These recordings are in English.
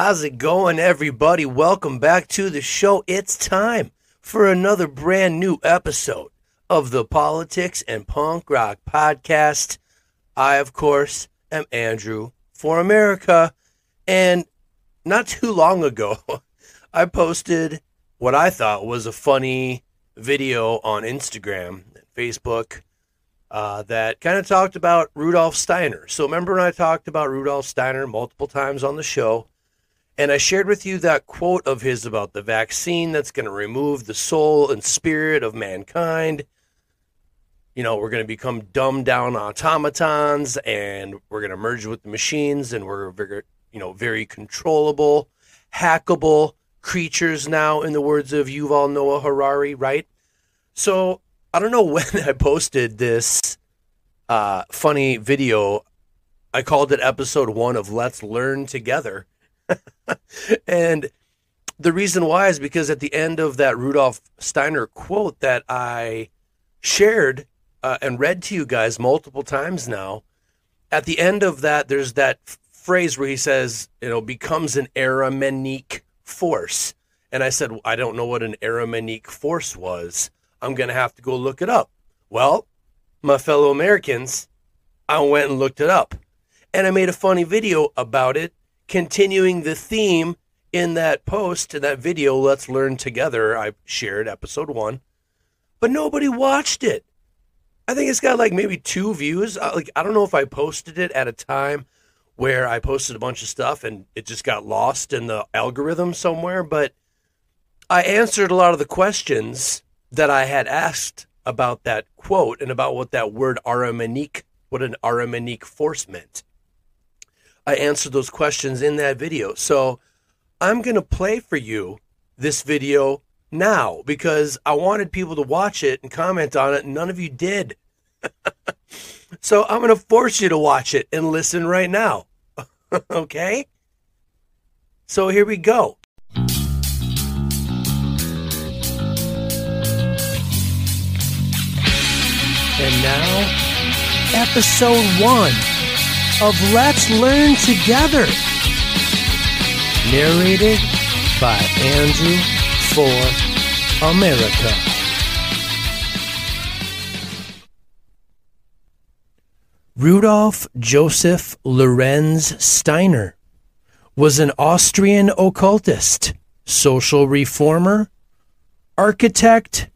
How's it going, everybody? Welcome back to the show. It's time for another brand new episode of the Politics and Punk Rock Podcast. I, of course, am Andrew for America. And not too long ago, I posted what I thought was a funny video on Instagram and Facebook uh, that kind of talked about Rudolf Steiner. So, remember when I talked about Rudolf Steiner multiple times on the show? And I shared with you that quote of his about the vaccine that's going to remove the soul and spirit of mankind. You know, we're going to become dumbed down automatons and we're going to merge with the machines and we're very, you know, very controllable, hackable creatures now, in the words of Yuval Noah Harari, right? So I don't know when I posted this uh, funny video. I called it episode one of Let's Learn Together and the reason why is because at the end of that Rudolf Steiner quote that I shared uh, and read to you guys multiple times now, at the end of that, there's that phrase where he says, you know, becomes an Aramenic force. And I said, I don't know what an Aramenic force was. I'm going to have to go look it up. Well, my fellow Americans, I went and looked it up. And I made a funny video about it continuing the theme in that post, in that video, Let's Learn Together, I shared episode one, but nobody watched it. I think it's got like maybe two views. Uh, like, I don't know if I posted it at a time where I posted a bunch of stuff and it just got lost in the algorithm somewhere, but I answered a lot of the questions that I had asked about that quote and about what that word Aramenic, what an Aramenic force meant. I answered those questions in that video. So I'm going to play for you this video now because I wanted people to watch it and comment on it, and none of you did. so I'm going to force you to watch it and listen right now. okay? So here we go. And now, episode one of Let's Learn Together. Narrated by Andrew for America. Rudolf Joseph Lorenz Steiner was an Austrian occultist, social reformer, architect,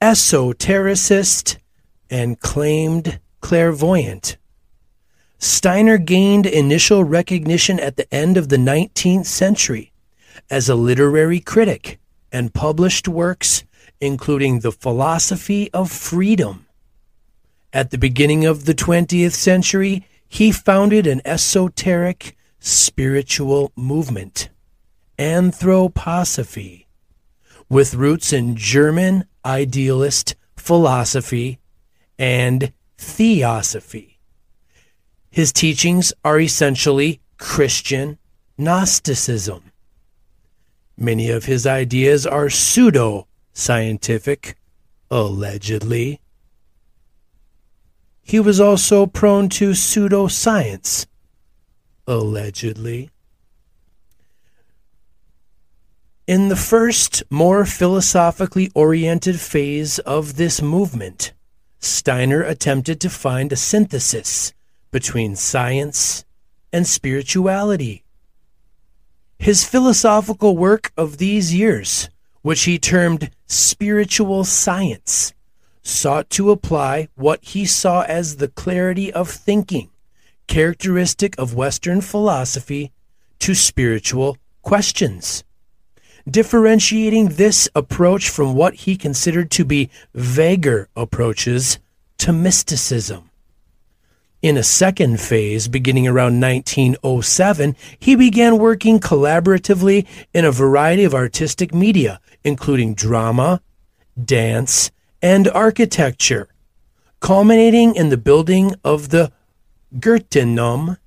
esotericist, and claimed clairvoyant. Steiner gained initial recognition at the end of the 19th century as a literary critic and published works including The Philosophy of Freedom. At the beginning of the 20th century, he founded an esoteric spiritual movement, Anthroposophy, with roots in German idealist philosophy and theosophy. His teachings are essentially Christian Gnosticism. Many of his ideas are pseudo scientific, allegedly. He was also prone to pseudoscience, allegedly. In the first, more philosophically oriented phase of this movement, Steiner attempted to find a synthesis between science and spirituality. His philosophical work of these years, which he termed spiritual science, sought to apply what he saw as the clarity of thinking, characteristic of Western philosophy, to spiritual questions. Differentiating this approach from what he considered to be vaguer approaches to mysticism. In a second phase, beginning around 1907, he began working collaboratively in a variety of artistic media, including drama, dance, and architecture, culminating in the building of the Goetheanum,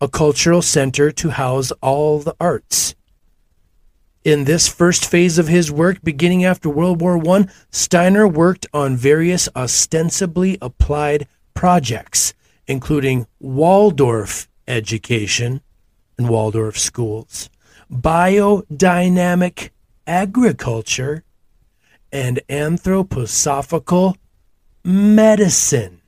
a cultural center to house all the arts. In this first phase of his work, beginning after World War I, Steiner worked on various ostensibly applied projects, including Waldorf education and Waldorf schools, biodynamic agriculture, and anthroposophical medicine.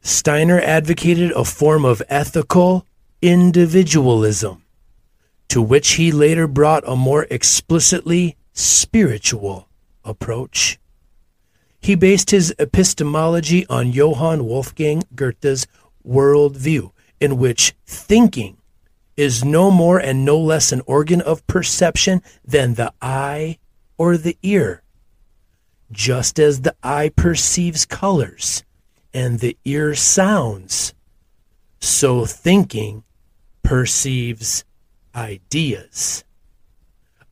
Steiner advocated a form of ethical individualism, to which he later brought a more explicitly spiritual approach. He based his epistemology on Johann Wolfgang Goethe's worldview, in which thinking is no more and no less an organ of perception than the eye or the ear. Just as the eye perceives colors and the ear sounds, so thinking perceives ideas.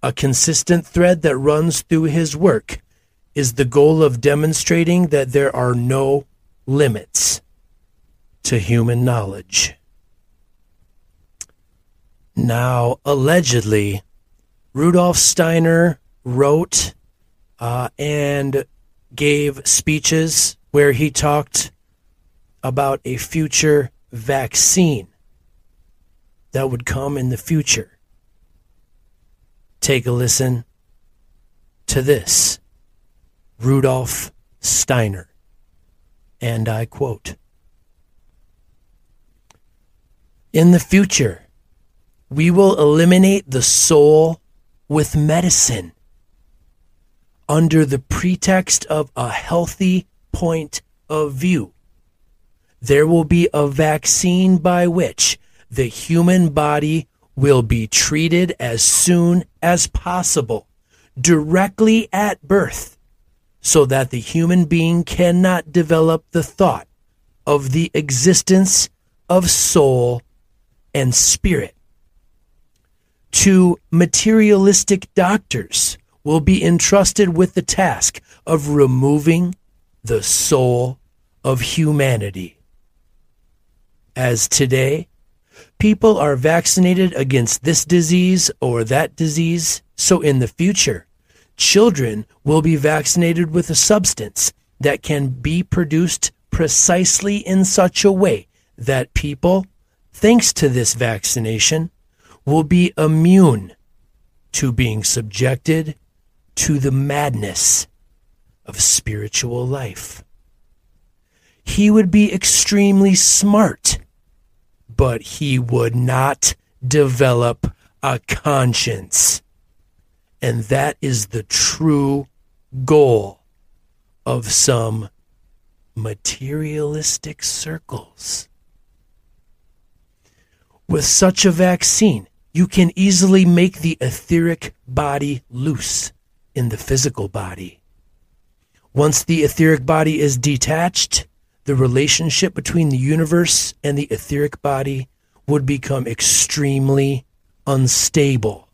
A consistent thread that runs through his work is the goal of demonstrating that there are no limits to human knowledge. Now, allegedly, Rudolf Steiner wrote uh, and gave speeches where he talked about a future vaccine that would come in the future. Take a listen to this Rudolf Steiner. And I quote In the future, we will eliminate the soul with medicine under the pretext of a healthy point of view. There will be a vaccine by which the human body will be treated as soon as possible, directly at birth, so that the human being cannot develop the thought of the existence of soul and spirit to materialistic doctors will be entrusted with the task of removing the soul of humanity. As today, people are vaccinated against this disease or that disease, so in the future, children will be vaccinated with a substance that can be produced precisely in such a way that people, thanks to this vaccination, will be immune to being subjected to the madness of spiritual life. He would be extremely smart, but he would not develop a conscience. And that is the true goal of some materialistic circles. With such a vaccine, you can easily make the etheric body loose in the physical body. Once the etheric body is detached, the relationship between the universe and the etheric body would become extremely unstable,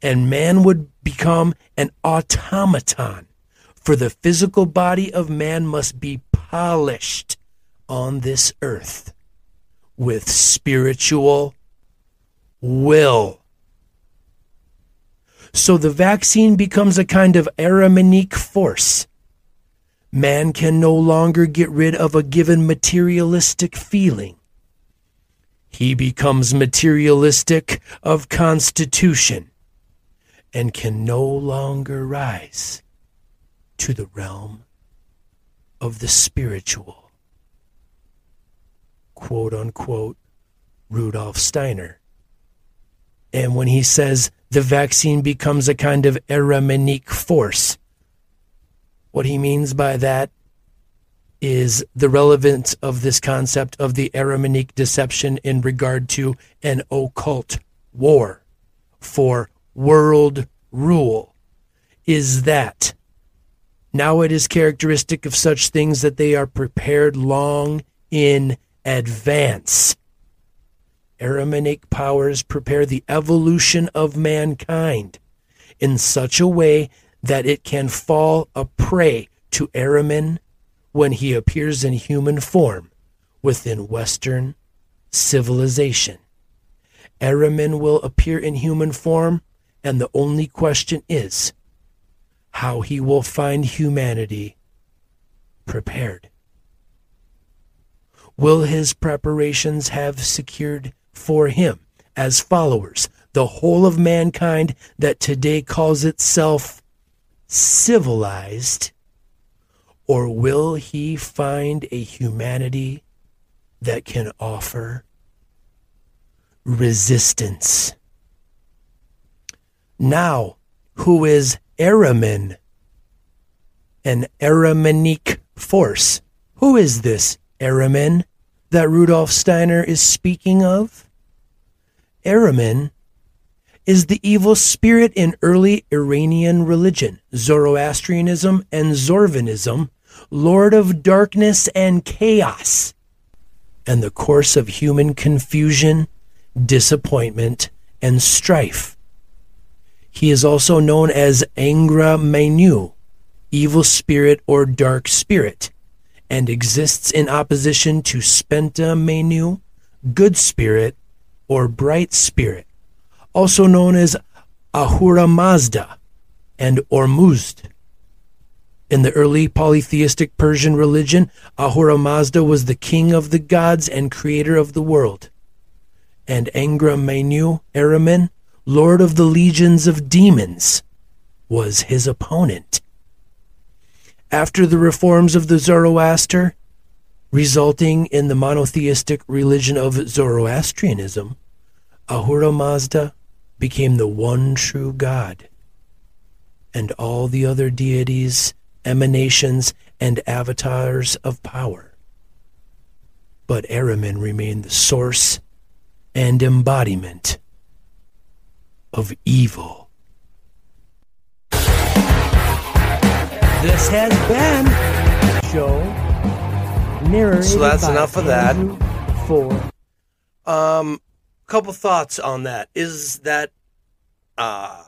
and man would become an automaton. For the physical body of man must be polished on this earth with spiritual will. So the vaccine becomes a kind of Ahrimanic force. Man can no longer get rid of a given materialistic feeling. He becomes materialistic of constitution and can no longer rise to the realm of the spiritual. Quote unquote, Rudolf Steiner And when he says the vaccine becomes a kind of Ahrimanic force, what he means by that is the relevance of this concept of the Ahrimanic deception in regard to an occult war for world rule is that now it is characteristic of such things that they are prepared long in advance. Ahrimanic powers prepare the evolution of mankind in such a way that it can fall a prey to Ahriman when he appears in human form within Western civilization. Ahriman will appear in human form, and the only question is how he will find humanity prepared. Will his preparations have secured for him as followers the whole of mankind that today calls itself civilized? Or will he find a humanity that can offer resistance? Now, who is Ahriman? An Ahrimanic force. Who is this Ahriman that Rudolf Steiner is speaking of? Ahriman is the evil spirit in early Iranian religion, Zoroastrianism and Zurvanism, Lord of darkness and chaos, and the course of human confusion, disappointment, and strife. He is also known as Angra Mainyu, evil spirit or dark spirit, and exists in opposition to Spenta Mainyu, good spirit or bright spirit also known as Ahura Mazda and Ormuzd. In the early polytheistic Persian religion, Ahura Mazda was the king of the gods and creator of the world. And Angra Mainyu Ahriman, lord of the legions of demons, was his opponent. After the reforms of the Zoroaster, resulting in the monotheistic religion of Zoroastrianism, Ahura Mazda became the one true God, and all the other deities, emanations, and avatars of power. But Ahriman remained the source and embodiment of evil. This has been show narrated So that's enough of that. For Um, couple thoughts on that. Is that uh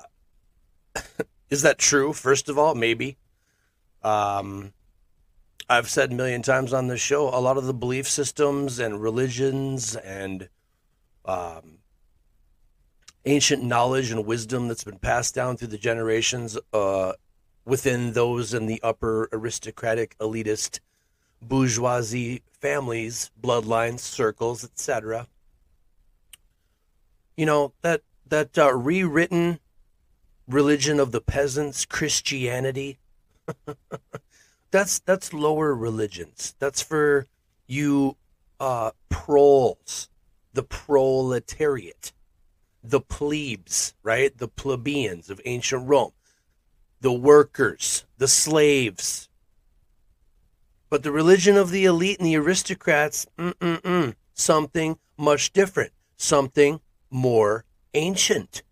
is that true? First of all, maybe. Um I've said a million times on this show, a lot of the belief systems and religions and um, ancient knowledge and wisdom that's been passed down through the generations uh, within those in the upper aristocratic, elitist, bourgeoisie families, bloodlines, circles, etc you know that that uh, rewritten religion of the peasants, Christianity. that's that's lower religions. That's for you uh, proles, the proletariat, the plebes, right? The plebeians of ancient Rome, the workers, the slaves. But the religion of the elite and the aristocrats, something much different, something more ancient.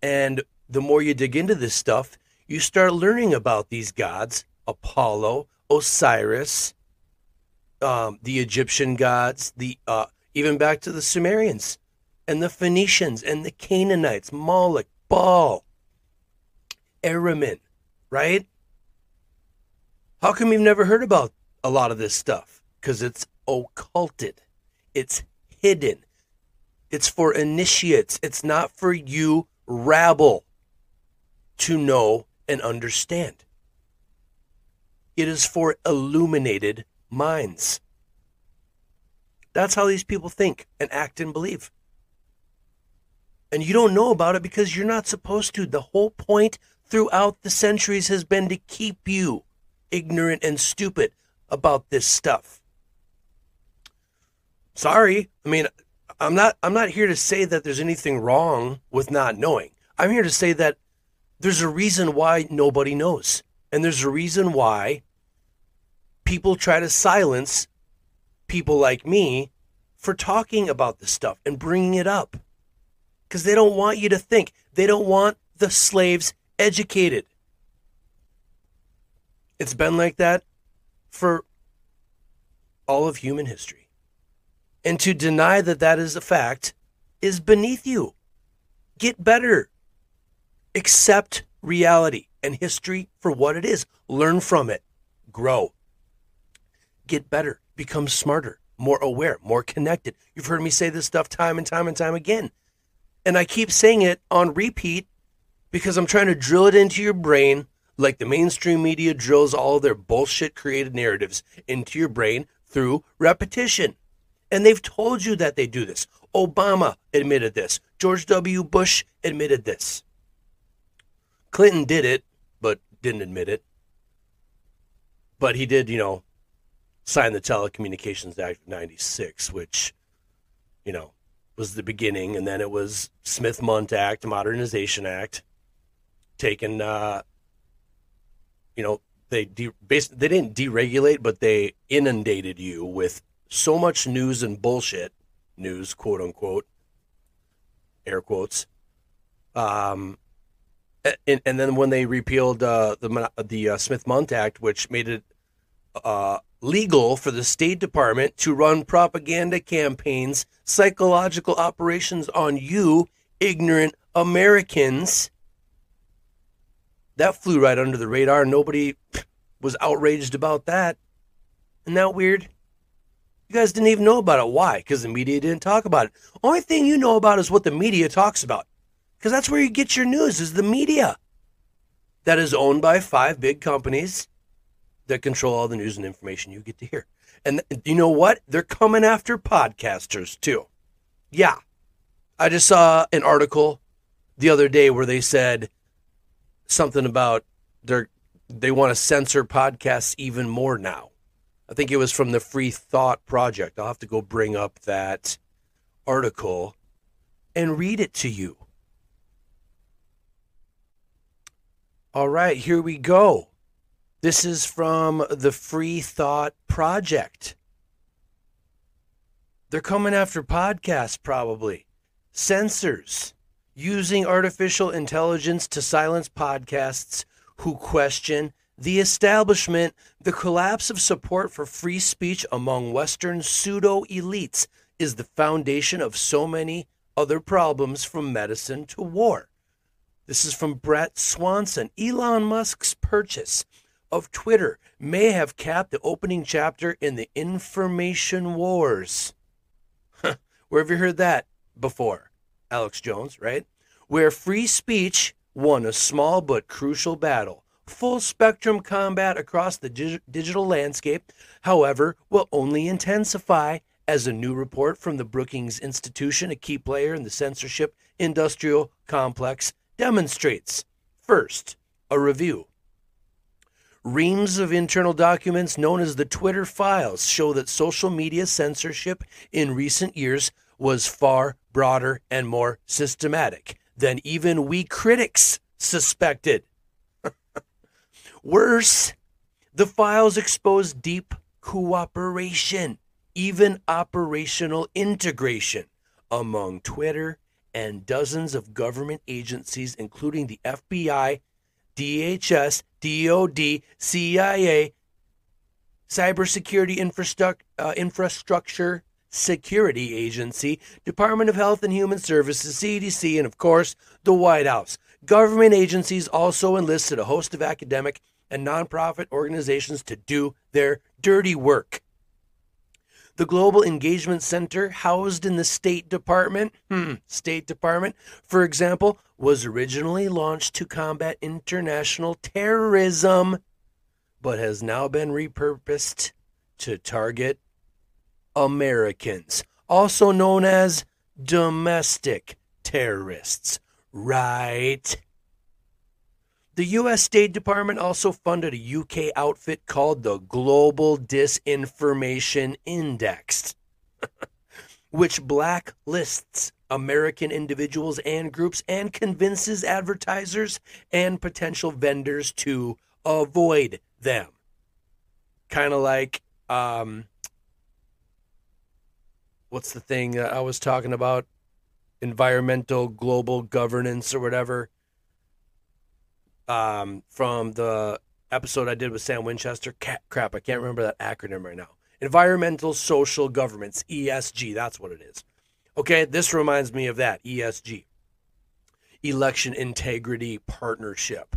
And the more you dig into this stuff, you start learning about these gods Apollo, Osiris, um, the Egyptian gods, the uh, even back to the Sumerians and the Phoenicians and the Canaanites, Moloch, Baal, Ahriman, right? How come you've never heard about a lot of this stuff? Because it's occulted, it's hidden, it's for initiates. It's not for you rabble to know and understand. It is for illuminated minds. That's how these people think and act and believe. And you don't know about it because you're not supposed to. The whole point throughout the centuries has been to keep you ignorant and stupid about this stuff. Sorry. I mean, I'm not I'm not here to say that there's anything wrong with not knowing. I'm here to say that there's a reason why nobody knows. And there's a reason why people try to silence people like me for talking about this stuff and bringing it up. Cuz they don't want you to think. They don't want the slaves educated. It's been like that for all of human history. And to deny that that is a fact is beneath you. Get better. Accept reality and history for what it is. Learn from it. Grow. Get better. Become smarter, more aware, more connected. You've heard me say this stuff time and time and time again. And I keep saying it on repeat because I'm trying to drill it into your brain like the mainstream media drills all their bullshit created narratives into your brain through repetition. And they've told you that they do this. Obama admitted this. George W. Bush admitted this. Clinton did it, but didn't admit it. But he did, you know, sign the Telecommunications Act of 96, which, you know, was the beginning. And then it was Smith Mundt Act, Modernization Act, taken uh, you know, they de- they didn't deregulate, but they inundated you with so much news and bullshit news, quote unquote, air quotes. Um, and, and then when they repealed uh, the the uh, Smith Mundt Act, which made it uh, legal for the State Department to run propaganda campaigns, psychological operations on you, ignorant Americans, that flew right under the radar. Nobody was outraged about that. Isn't that weird? You guys didn't even know about it. Why? Because the media didn't talk about it. Only thing you know about is what the media talks about. Because that's where you get your news is the media. That is owned by five big companies that control all the news and information you get to hear. And you know what? They're coming after podcasters too. Yeah. I just saw an article the other day where they said something about they they want to censor podcasts even more now. I think it was from the Free Thought Project. I'll have to go bring up that article and read it to you. All right, here we go. This is from the Free Thought Project. They're coming after podcasts, probably. Censors using artificial intelligence to silence podcasts who question the establishment, the collapse of support for free speech among Western pseudo elites is the foundation of so many other problems from medicine to war. This is from Bret Swanson. Elon Musk's purchase of Twitter may have capped the opening chapter in the information wars. Where have you heard that before? Alex Jones, right? Where free speech won a small but crucial battle. Full spectrum combat across the dig- digital landscape, however, will only intensify as a new report from the Brookings Institution, a key player in the censorship industrial complex, demonstrates. First, a review. Reams of internal documents known as the Twitter files show that social media censorship in recent years was far broader and more systematic than even we critics suspected. Worse, the files expose deep cooperation, even operational integration among Twitter and dozens of government agencies, including the FBI, DHS, DOD, CIA, Cybersecurity infrastructure, uh, infrastructure Security Agency, Department of Health and Human Services, CDC, and of course, the White House. Government agencies also enlisted a host of academic and nonprofit organizations to do their dirty work. The Global Engagement Center, housed in the State Department, hmm, State Department, for example, was originally launched to combat international terrorism, but has now been repurposed to target Americans, also known as domestic terrorists. Right? The U.S. State Department also funded a UK outfit called the Global Disinformation Index. which blacklists American individuals and groups and convinces advertisers and potential vendors to avoid them. Kind of like, um, what's the thing I was talking about? Environmental global governance or whatever. Um, from the episode I did with Sam Winchester. crap, I can't remember that acronym right now. Environmental Social Governments, ESG, that's what it is. Okay, this reminds me of that, ESG. Election Integrity Partnership,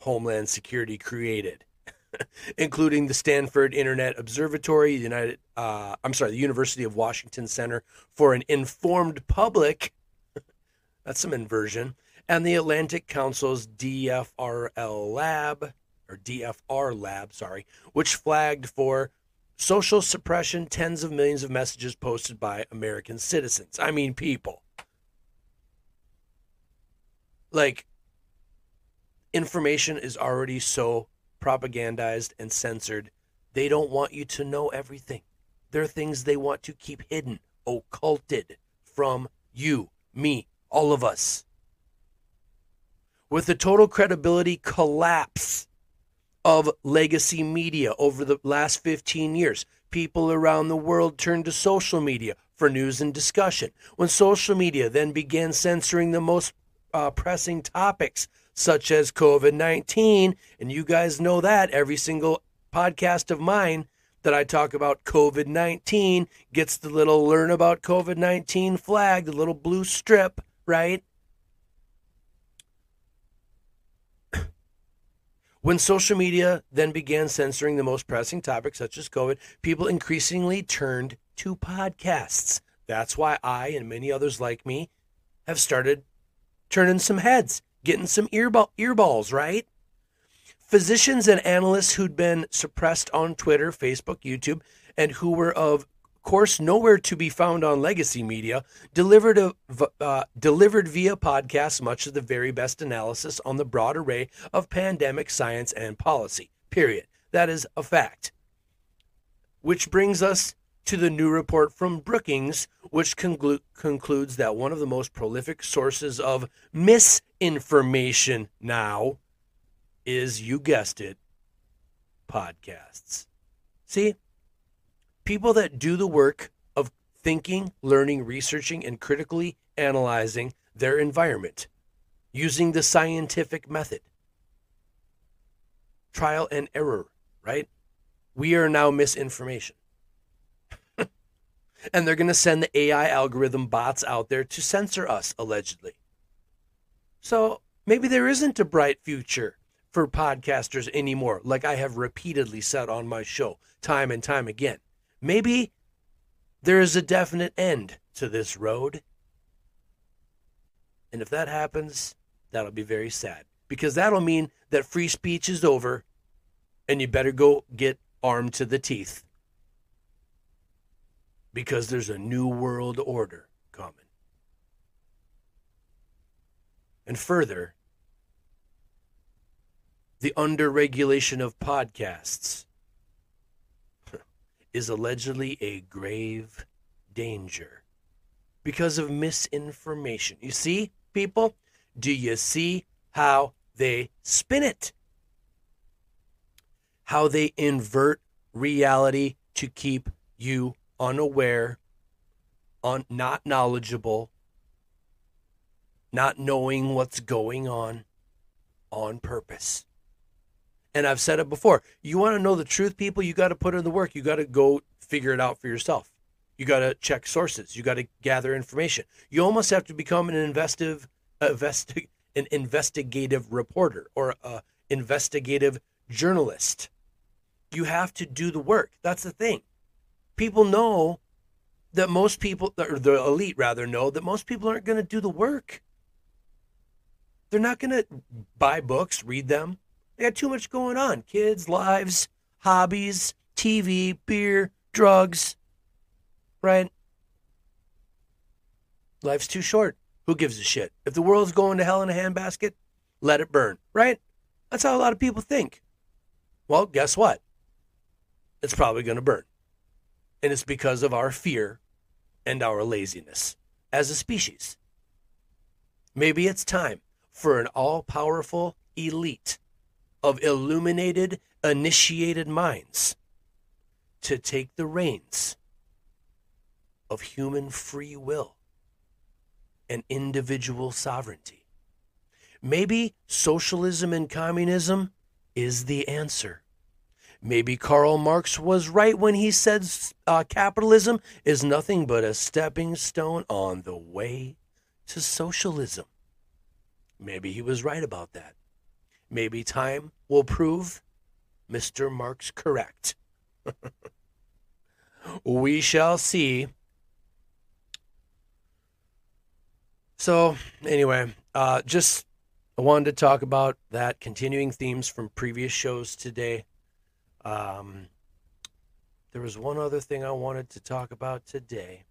Homeland Security created, including the Stanford Internet Observatory, the United, uh, I'm sorry, the University of Washington Center for an Informed Public. that's some inversion. And the Atlantic Council's DFRL Lab, or DFR Lab, sorry, which flagged for social suppression, tens of millions of messages posted by American citizens. I mean, people. Like, information is already so propagandized and censored. They don't want you to know everything. There are things they want to keep hidden, occulted from you, me, all of us. With the total credibility collapse of legacy media over the last 15 years. People around the world turned to social media for news and discussion. When social media then began censoring the most uh, pressing topics, such as COVID 19, and you guys know that every single podcast of mine that I talk about COVID 19 gets the little learn about COVID 19 flag, the little blue strip, right? When social media then began censoring the most pressing topics, such as COVID, people increasingly turned to podcasts. That's why I and many others like me have started turning some heads, getting some earball, earballs, right? Physicians and analysts who'd been suppressed on Twitter, Facebook, YouTube, and who were of course, nowhere to be found on legacy media, delivered, a, uh, delivered via podcast much of the very best analysis on the broad array of pandemic science and policy. Period. That is a fact. Which brings us to the new report from Brookings, which conclu- concludes that one of the most prolific sources of misinformation now is, you guessed it, podcasts. See, people that do the work of thinking, learning, researching, and critically analyzing their environment using the scientific method. Trial and error, right? We are now misinformation. and they're going to send the AI algorithm bots out there to censor us, allegedly. So maybe there isn't a bright future for podcasters anymore, like I have repeatedly said on my show, time and time again. Maybe there is a definite end to this road. And if that happens, that'll be very sad because that'll mean that free speech is over and you better go get armed to the teeth because there's a new world order coming. And further, the underregulation of podcasts is allegedly a grave danger because of misinformation. You see, people? Do you see how they spin it? How they invert reality to keep you unaware, un- not knowledgeable, not knowing what's going on on purpose. And I've said it before. You want to know the truth, people, you got to put in the work. You got to go figure it out for yourself. You got to check sources. You got to gather information. You almost have to become an investive, investi- an investigative reporter or an investigative journalist. You have to do the work. That's the thing. People know that most people, or the elite rather, know that most people aren't going to do the work. They're not going to buy books, read them, they got too much going on kids, lives, hobbies, TV, beer, drugs, right? Life's too short. Who gives a shit? If the world's going to hell in a handbasket, let it burn, right? That's how a lot of people think. Well, guess what? It's probably going to burn. And it's because of our fear and our laziness as a species. Maybe it's time for an all powerful elite of illuminated, initiated minds to take the reins of human free will and individual sovereignty. Maybe socialism and communism is the answer. Maybe Karl Marx was right when he said uh, capitalism is nothing but a stepping stone on the way to socialism. Maybe he was right about that. Maybe time will prove Mr. Marx correct. we shall see. So, anyway, uh, just I wanted to talk about that, continuing themes from previous shows today. Um, there was one other thing I wanted to talk about today,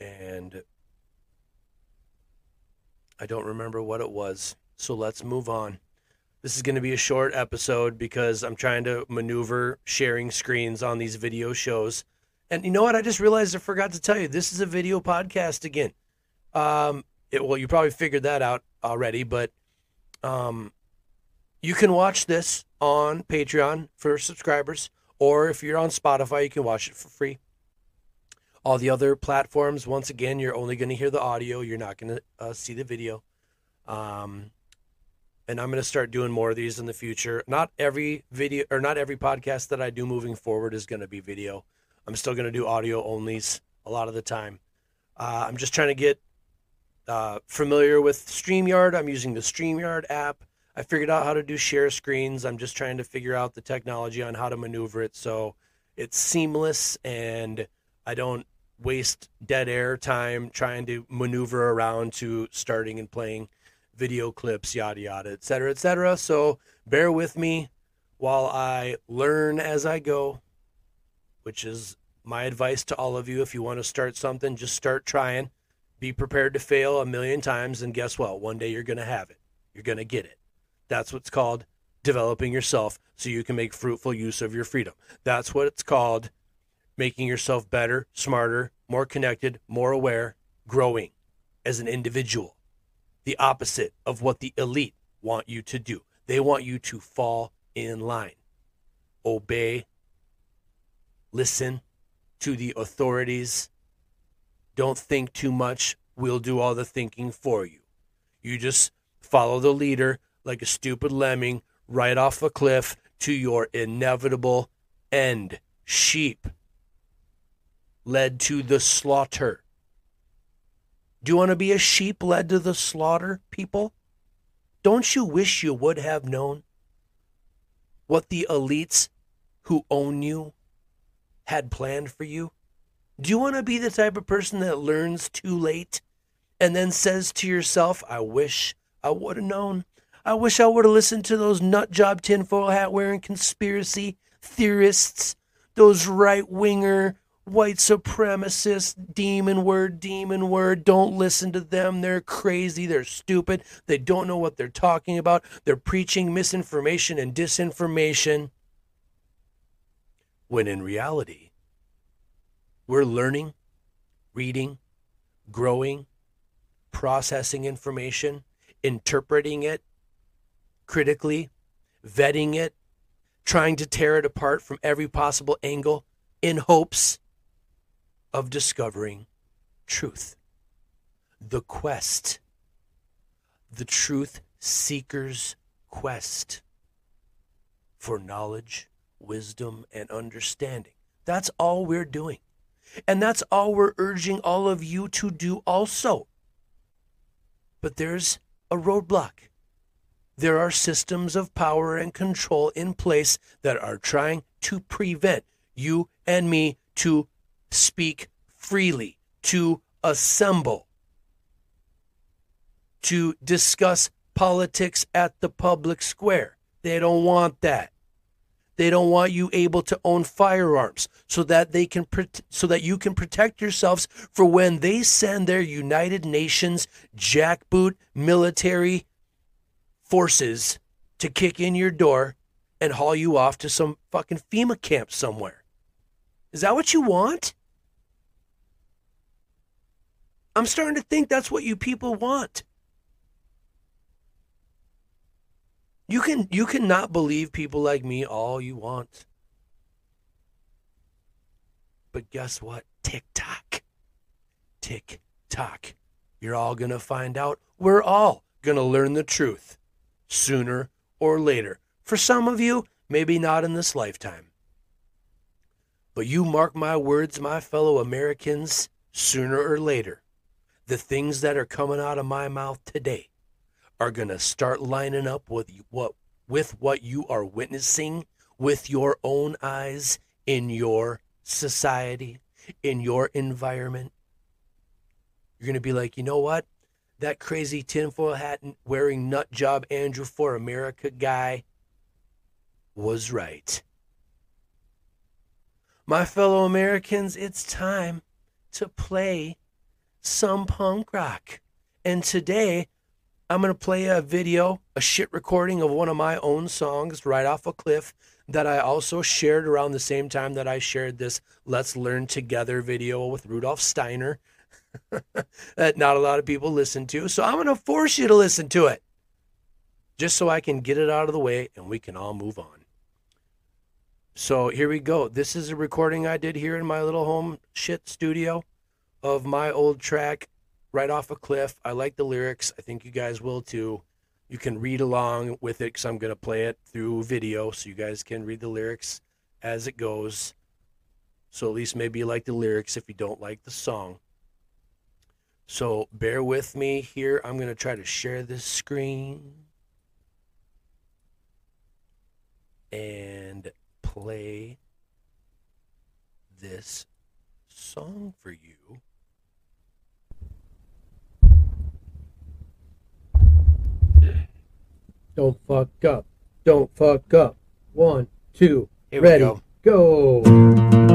and I don't remember what it was. So let's move on. This is going to be a short episode because I'm trying to maneuver sharing screens on these video shows. And you know what? I just realized I forgot to tell you this is a video podcast again. Um, it, well, you probably figured that out already, but um, you can watch this on Patreon for subscribers, or if you're on Spotify, you can watch it for free. All the other platforms, once again, you're only going to hear the audio. You're not going to uh, see the video. Um, and I'm going to start doing more of these in the future. Not every video or not every podcast that I do moving forward is going to be video. I'm still going to do audio onlys a lot of the time. Uh, I'm just trying to get uh, familiar with StreamYard. I'm using the StreamYard app. I figured out how to do share screens. I'm just trying to figure out the technology on how to maneuver it so it's seamless and I don't waste dead air time trying to maneuver around to starting and playing video clips, yada yada, et cetera, et cetera. So bear with me while I learn as I go, which is my advice to all of you. If you want to start something, just start trying be prepared to fail a million times, and guess what? One day you're going to have it. You're going to get it. That's what's called developing yourself so you can make fruitful use of your freedom. That's what it's called making yourself better, smarter, more connected, more aware, growing as an individual. The opposite of what the elite want you to do. They want you to fall in line, obey, listen to the authorities, don't think too much. We'll do all the thinking for you. You just follow the leader like a stupid lemming right off a cliff to your inevitable end. Sheep led to the slaughter. Do you want to be a sheep led to the slaughter, people? Don't you wish you would have known what the elites who own you had planned for you? Do you want to be the type of person that learns too late and then says to yourself, I wish I would have known. I wish I would have listened to those nut job tinfoil hat wearing conspiracy theorists, those right winger, white supremacist, demon word, demon word. Don't listen to them. They're crazy. They're stupid. They don't know what they're talking about. They're preaching misinformation and disinformation. When in reality, we're learning, reading, growing, processing information, interpreting it critically, vetting it, trying to tear it apart from every possible angle in hopes of discovering truth. The quest, the truth seeker's quest for knowledge, wisdom, and understanding. That's all we're doing. And that's all we're urging all of you to do also. But there's a roadblock. There are systems of power and control in place that are trying to prevent you and me to speak freely, to assemble, to discuss politics at the public square. They don't want that. They don't want you able to own firearms so that they can so that you can protect yourselves for when they send their United Nations jackboot military forces to kick in your door and haul you off to some fucking FEMA camp somewhere. Is that what you want? I'm starting to think that's what you people want. You can you cannot believe people like me all you want. But guess what? Tick tock. Tick tock. You're all going to find out. We're all going to learn the truth sooner or later. For some of you, maybe not in this lifetime. But you mark my words, my fellow Americans, sooner or later, the things that are coming out of my mouth today are going to start lining up with what with what you are witnessing with your own eyes in your society, in your environment. You're going to be like, you know what? That crazy tinfoil hat wearing nut job Andrew for America guy was right. My fellow Americans, it's time to play some punk rock. And today, I'm going to play a video, a shit recording of one of my own songs right off a cliff that I also shared around the same time that I shared this Let's Learn Together video with Rudolf Steiner that not a lot of people listen to. So I'm going to force you to listen to it just so I can get it out of the way and we can all move on. So here we go. This is a recording I did here in my little home shit studio of my old track right off a cliff. I like the lyrics. I think you guys will too. You can read along with it because I'm going to play it through video so you guys can read the lyrics as it goes. So at least maybe you like the lyrics if you don't like the song. So bear with me here. I'm going to try to share this screen and play this song for you. Don't fuck up. Don't fuck up. One, two, Here ready, go. go.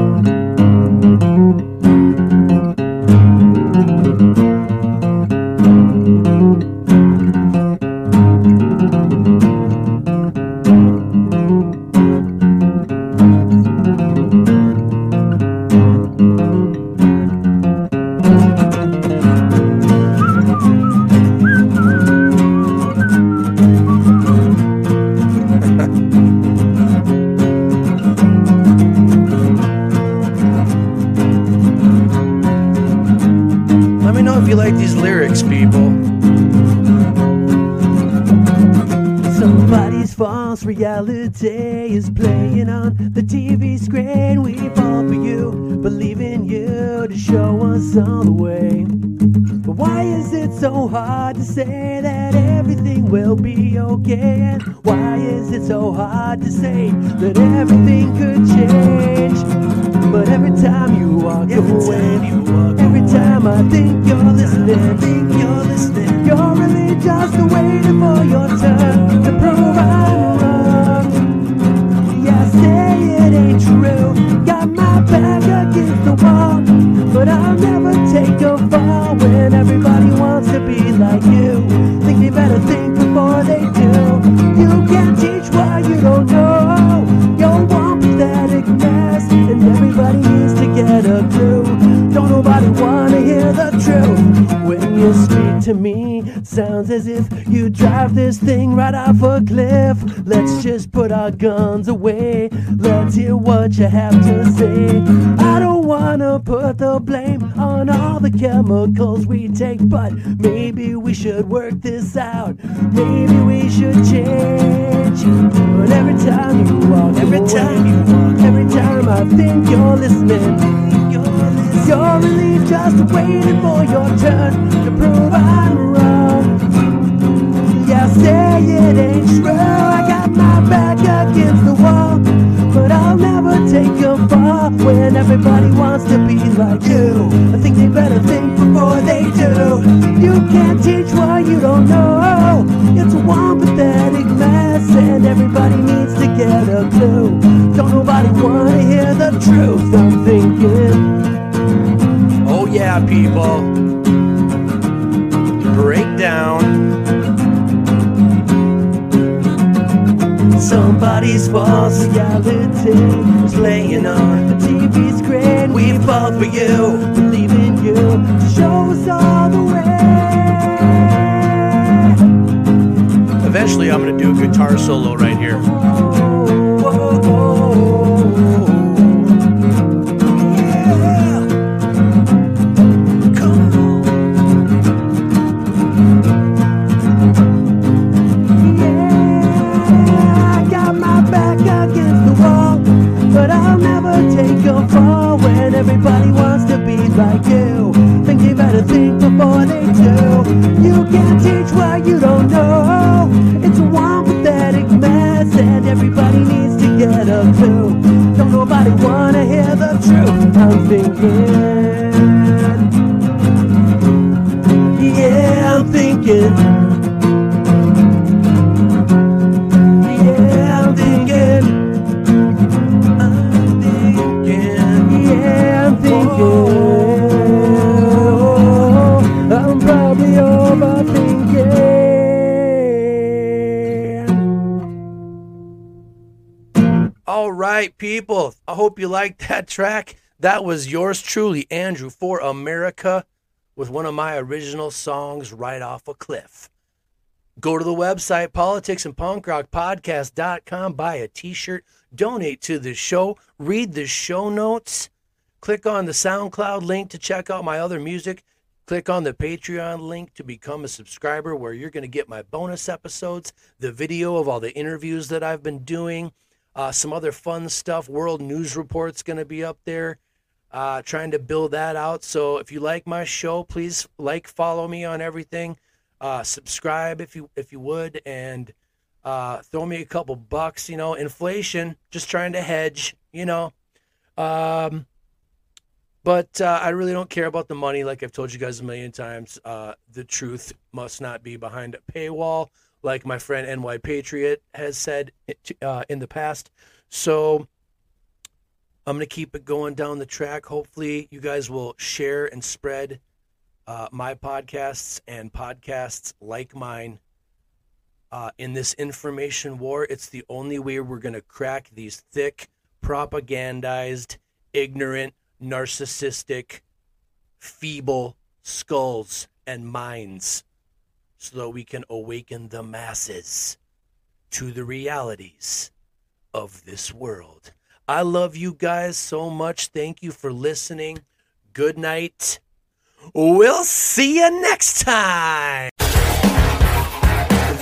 Reality is playing on the TV screen. We fall for you, believe in you to show us all the way. But why is it so hard to say that everything will be okay? And why is it so hard to say that everything could change? But every time you walk every away, time you walk every time I think you're listening, think you're listening, you're really just waiting for your turn ain't true. Got my back against the wall, but I'll never take a fall when everybody wants to be like you. Think they better think before they do. You can't teach what you don't know. You're one pathetic mess, and everybody needs to get a clue. Don't nobody wanna hear the truth when you speak to me. Sounds as if you drive this thing right off a cliff. Let's just put our guns away. Let's hear what you have to say. I don't wanna put the blame on all the chemicals we take, but maybe we should work this out. Maybe we should change. For your turn Everybody wants to be like you. Think they better think before they do. You can't teach what you don't know. It's a one pathetic mess, and everybody needs to get a clue. Don't nobody wanna hear the truth. I'm thinking. Hope you liked that track. That was yours truly, Andrew, for America, with one of my original songs, Right Off a Cliff. Go to the website, politicsandpunkrockpodcast.com, buy a t shirt, donate to the show, read the show notes, click on the SoundCloud link to check out my other music, click on the Patreon link to become a subscriber where you're going to get my bonus episodes, the video of all the interviews that I've been doing uh, some other fun stuff. World News Report's going to be up there. Uh, trying to build that out. So if you like my show, please like, follow me on everything. Uh, subscribe if you if you would, and uh, throw me a couple bucks. You know, inflation. Just trying to hedge. You know, um, but uh, I really don't care about the money. Like I've told you guys a million times, uh, the truth must not be behind a paywall like my friend NY Patriot has said uh, in the past. So I'm going to keep it going down the track. Hopefully, you guys will share and spread uh, my podcasts and podcasts like mine uh, in this information war. It's the only way we're going to crack these thick, propagandized, ignorant, narcissistic, feeble skulls and minds so that we can awaken the masses to the realities of this world. I love you guys so much. Thank you for listening. Good night. We'll see you next time.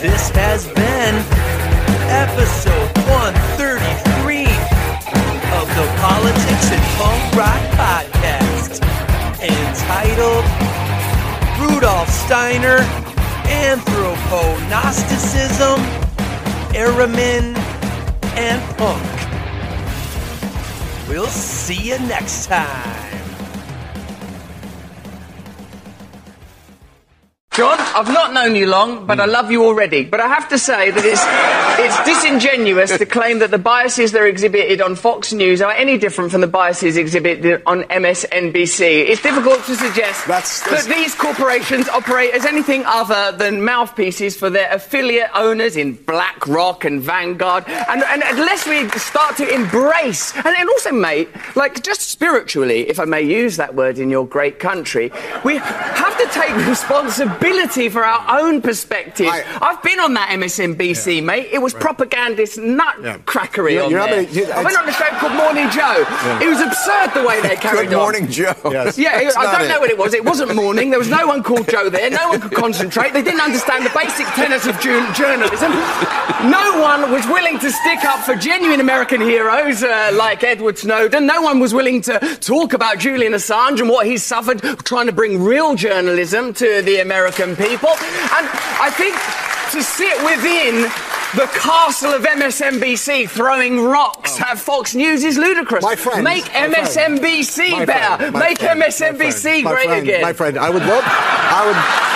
This has been episode 133 of the Politics and Punk Rock Podcast entitled Rudolf Steiner Anthropo-Gnosticism, Ahriman, and Punk. We'll see you next time. John, I've not known you long, but I hmm. love you already. But I have to say that it's, it's disingenuous to claim that the biases that are exhibited on Fox News are any different from the biases exhibited on MSNBC. It's difficult to suggest that's, that's... that these corporations operate as anything other than mouthpieces for their affiliate owners in BlackRock and Vanguard. And, and unless we start to embrace, and, and also, mate, like just spiritually, if I may use that word in your great country, we have to take responsibility responsibility for our own perspective. I, have been on that MSNBC, yeah. mate. It was right. propagandist nutcrackery yeah. on there. You, I went on a show called Morning Joe. Yeah. It was absurd the way they carried Good Morning Joe. Yes. Yeah, it, I don't it. know what it was. It wasn't morning. There was no one called Joe there. No one could concentrate. They didn't understand the basic tenets of journalism. No one was willing to stick up for genuine American heroes uh, like Edward Snowden. No one was willing to talk about Julian Assange and what he suffered trying to bring real journalism to the American American people. And I think to sit within the castle of MSNBC throwing rocks oh. at Fox News is ludicrous. My friend. Make MSNBC friend. better. Make friend. MSNBC great friend. again. My friend, I would love. I would.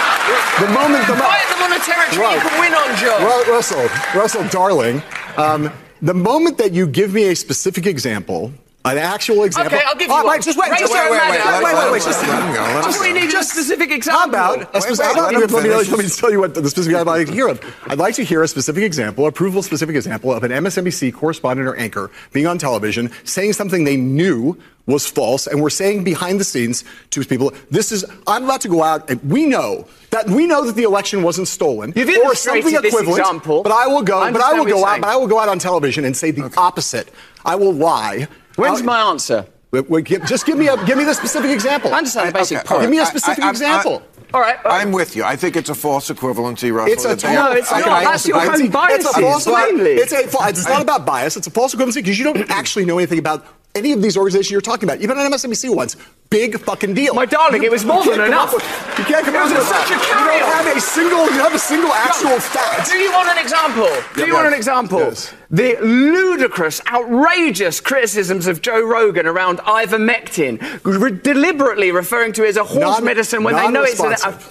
The moment the fight them on a territory right. you can win on, Joe. Russell, Russell, darling, um, the moment that you give me a specific example An actual example. Okay, I'll give you Oh, one. Wait, just wait. Raise just your wait, hand wait, now. wait, wait, wait, wait, just- him go, let him Just we need a specific How example. about a specific, wait, how about- let let, me, let, me, tell you what the specific I'd like to hear of. I'd like to hear a specific example, a provable specific example of an MSNBC correspondent or anchor being on television saying something they knew was false, and we're saying behind the scenes to people, "This is I'm about to go out, and we know that we know that the election wasn't stolen, You've or illustrated something this equivalent." example. But I will go, I but I will go out, saying. but I will go out on television and say the opposite. I will lie. When's I'll- my answer? Wait, wait, give- just give me a give me the specific example. I understand the basic Okay, point. Give me a I- specific I- I- example. All right. all right. I'm with you. I think it's a false equivalency, Russell. It's a No, it's I not. can- I That's your understand. own biases, It's a false plainly. It's, a, it's not about bias. It's a false equivalency because you don't actually know anything about any of these organizations you're talking about. Even on MSNBC once, big fucking deal. My darling, You- it was you more than enough. with- You can't come It was such a You carry-on. don't have a single. You have a single actual fact. Do you want an example? Do you want an example? Yes. The ludicrous, outrageous criticisms of Joe Rogan around ivermectin, re- deliberately referring to it as a horse Non- medicine when they know it's an non-responsive.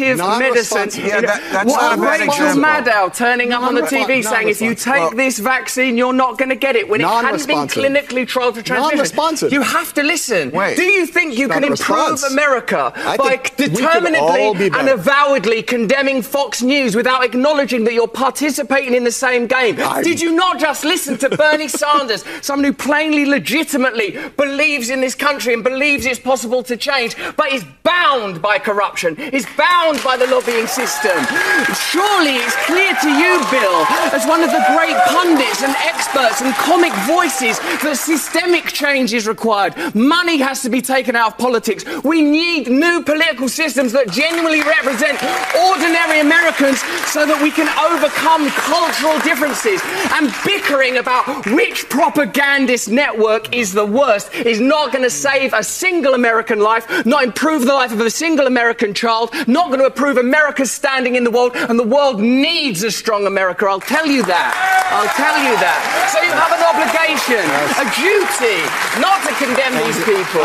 Medicine. Yeah, that- what a Rachel. Maddow turning up on the TV saying if you take Well- this vaccine, you're not going to get it when it hadn't been clinically trialed for transmission. You have to listen. Wait. Do you think you can improve. America by determinedly and avowedly condemning Fox News without acknowledging that you're participating in the same game. I'm- Did you not just listen to Bernie Sanders, someone who plainly, legitimately believes in this country and believes it's possible to change, but is bound by corruption, is bound by the lobbying system? Surely it's clear to you, Bill, as one of the great pundits and experts and comic voices, that systemic change is required. Money has to be taken out of politics. We need new political systems that genuinely represent ordinary Americans so that we can overcome cultural differences. And bickering about which propagandist network is the worst is not going to save a single American life, not improve the life of a single American child, not going to improve America's standing in the world, and the world needs a strong America. I'll tell you that. I'll tell you that. So you have an obligation, a duty, not to condemn these people.